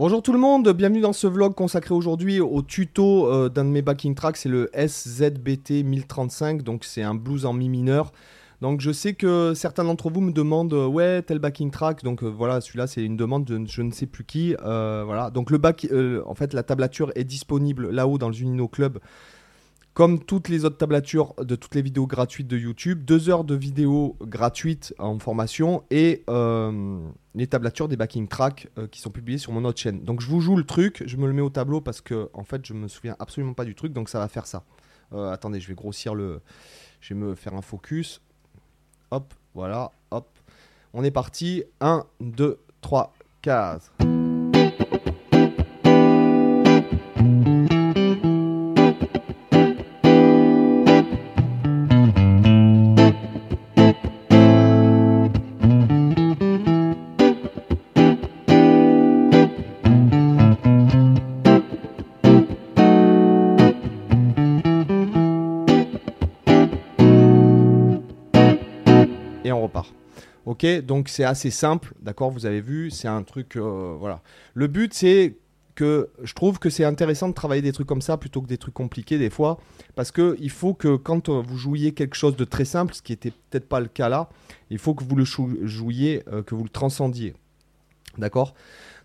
Bonjour tout le monde, bienvenue dans ce vlog consacré aujourd'hui au tuto euh, d'un de mes backing tracks, c'est le SZBT 1035, donc c'est un blues en mi mineur. Donc je sais que certains d'entre vous me demandent euh, ouais tel backing track donc euh, voilà celui-là c'est une demande de je ne sais plus qui voilà donc le back en fait la tablature est disponible là-haut dans le Unino Club comme toutes les autres tablatures de toutes les vidéos gratuites de YouTube, deux heures de vidéos gratuites en formation et euh, les tablatures des backing tracks euh, qui sont publiées sur mon autre chaîne. Donc je vous joue le truc, je me le mets au tableau parce que en fait je me souviens absolument pas du truc, donc ça va faire ça. Euh, attendez, je vais grossir le, je vais me faire un focus. Hop, voilà, hop. On est parti. 1, 2, 3, 4. Repart. Ok, donc c'est assez simple, d'accord, vous avez vu, c'est un truc, euh, voilà. Le but c'est que je trouve que c'est intéressant de travailler des trucs comme ça plutôt que des trucs compliqués des fois, parce que il faut que quand euh, vous jouiez quelque chose de très simple, ce qui était peut-être pas le cas là, il faut que vous le jouiez, euh, que vous le transcendiez, d'accord.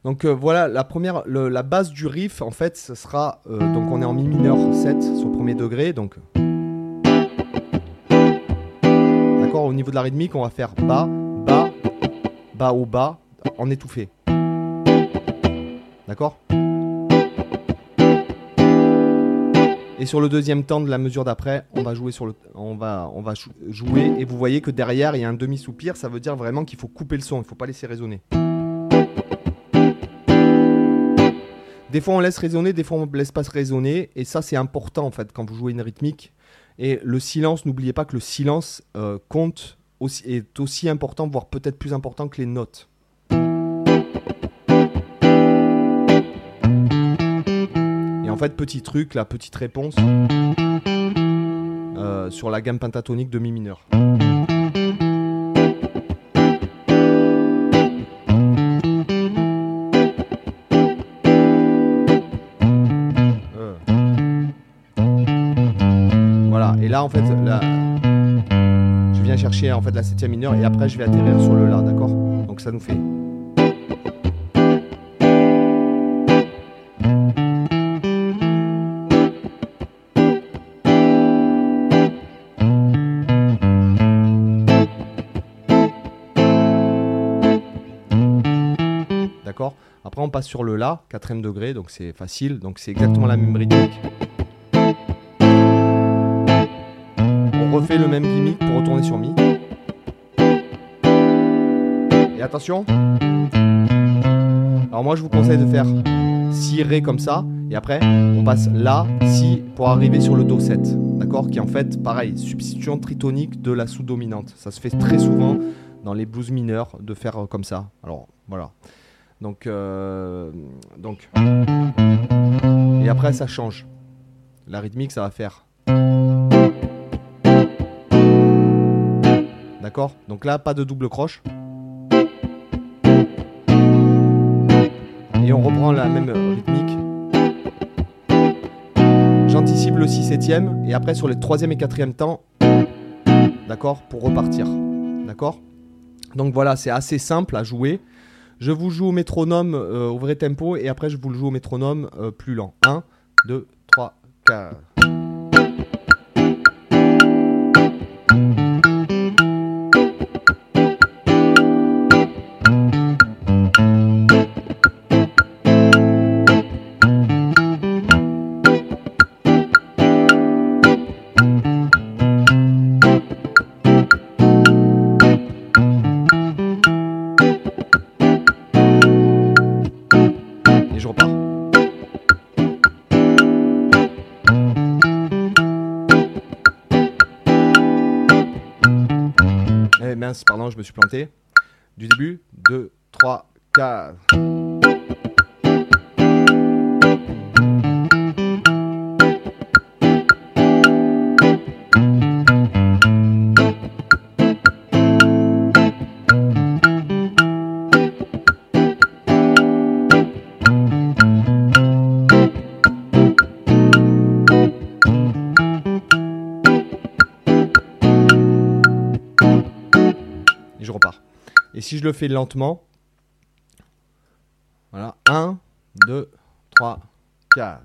Donc voilà, la première, la base du riff en fait, ce sera, donc on est en mi mineur 7 sur premier degré, donc au niveau de la rythmique, on va faire bas, bas, bas au bas, en étouffé. D'accord? Et sur le deuxième temps de la mesure d'après, on va jouer sur le, on va, on va jouer et vous voyez que derrière il y a un demi soupir. Ça veut dire vraiment qu'il faut couper le son, il ne faut pas laisser résonner. Des fois on laisse résonner, des fois on ne laisse pas résonner et ça c'est important en fait quand vous jouez une rythmique. Et le silence, n'oubliez pas que le silence euh, compte aussi, est aussi important, voire peut-être plus important que les notes. Et en fait, petit truc, la petite réponse euh, sur la gamme pentatonique de mi mineur. En fait, là, je viens chercher en fait la septième mineure et après je vais atterrir sur le La, d'accord? Donc ça nous fait. D'accord? Après on passe sur le La, quatrième degré, donc c'est facile, donc c'est exactement la même rythmique. Refait le même gimmick pour retourner sur Mi. Et attention. Alors moi je vous conseille de faire Si Ré comme ça. Et après on passe La, Si pour arriver sur le Do 7. D'accord? Qui est en fait pareil, substitution tritonique de la sous-dominante. Ça se fait très souvent dans les blues mineurs de faire comme ça. Alors voilà. Donc, euh, donc. Et après ça change. La rythmique ça va faire. D'accord? Donc là, pas de double croche. Et on reprend la même rythmique. J'anticipe le 6 septième et après sur les 3 et 4 temps, d'accord, pour repartir. D'accord? Donc voilà, c'est assez simple à jouer. Je vous joue au métronome euh, au vrai tempo et après je vous le joue au métronome euh, plus lent. 1, 2, 3, 4. Pardon, je me suis planté. Du début, 2, 3, 4. Si je le fais lentement, voilà, 1, 2, 3, 4.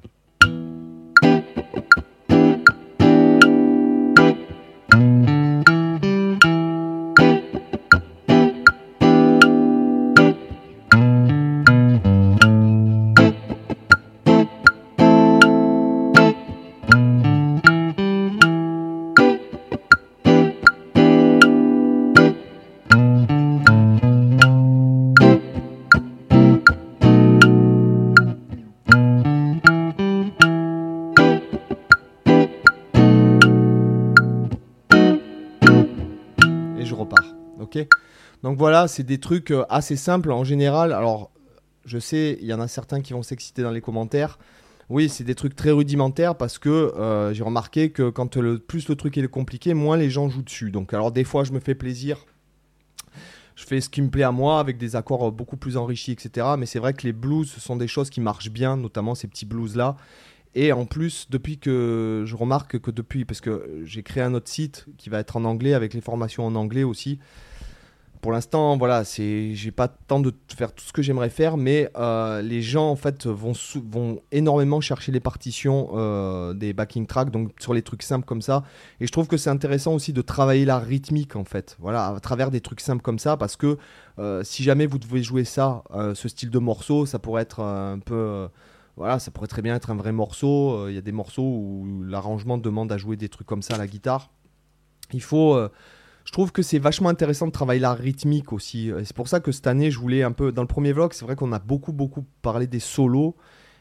Donc voilà, c'est des trucs euh, assez simples en général. Alors, je sais, il y en a certains qui vont s'exciter dans les commentaires. Oui, c'est des trucs très rudimentaires parce que euh, j'ai remarqué que quand le plus le truc est compliqué, moins les gens jouent dessus. Donc alors des fois, je me fais plaisir. Je fais ce qui me plaît à moi avec des accords euh, beaucoup plus enrichis, etc. Mais c'est vrai que les blues, ce sont des choses qui marchent bien, notamment ces petits blues là. Et en plus, depuis que je remarque que depuis, parce que j'ai créé un autre site qui va être en anglais avec les formations en anglais aussi pour l'instant, voilà, c'est, j'ai pas temps de faire tout ce que j'aimerais faire, mais euh, les gens en fait vont, vont énormément chercher les partitions euh, des backing tracks, donc sur les trucs simples comme ça. Et je trouve que c'est intéressant aussi de travailler la rythmique en fait, voilà, à travers des trucs simples comme ça, parce que euh, si jamais vous devez jouer ça, ce style de morceau, ça pourrait être un peu voilà, ça pourrait très bien être un vrai morceau. Il y a des morceaux où l'arrangement demande à jouer des trucs comme ça à la guitare. Il faut, je trouve que c'est vachement intéressant de travailler la rythmique aussi. C'est pour ça que cette année, je voulais un peu. Dans le premier vlog, c'est vrai qu'on a beaucoup, beaucoup parlé des solos.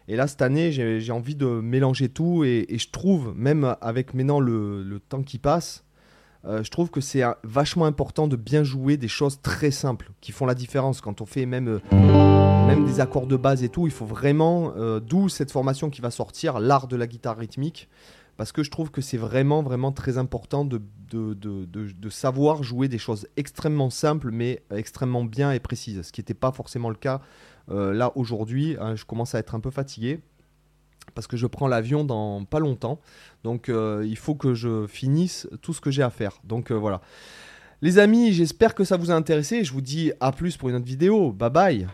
Et là, cette année, j'ai envie de mélanger tout. Et, je trouve, même avec maintenant le, temps qui passe, euh, je trouve que c'est vachement important de bien jouer des choses très simples qui font la différence. Quand on fait même, euh, même des accords de base et tout, il faut vraiment. Euh, d'où cette formation qui va sortir, l'art de la guitare rythmique parce que je trouve que c'est vraiment, vraiment très important de, de, savoir jouer des choses extrêmement simples, mais extrêmement bien et précises, ce qui n'était pas forcément le cas euh, là aujourd'hui. Hein, je commence à être un peu fatigué parce que je prends l'avion dans pas longtemps, donc euh, il faut que je finisse tout ce que j'ai à faire. Donc voilà. Les amis, j'espère que ça vous a intéressé. Je vous dis à plus pour une autre vidéo. Bye bye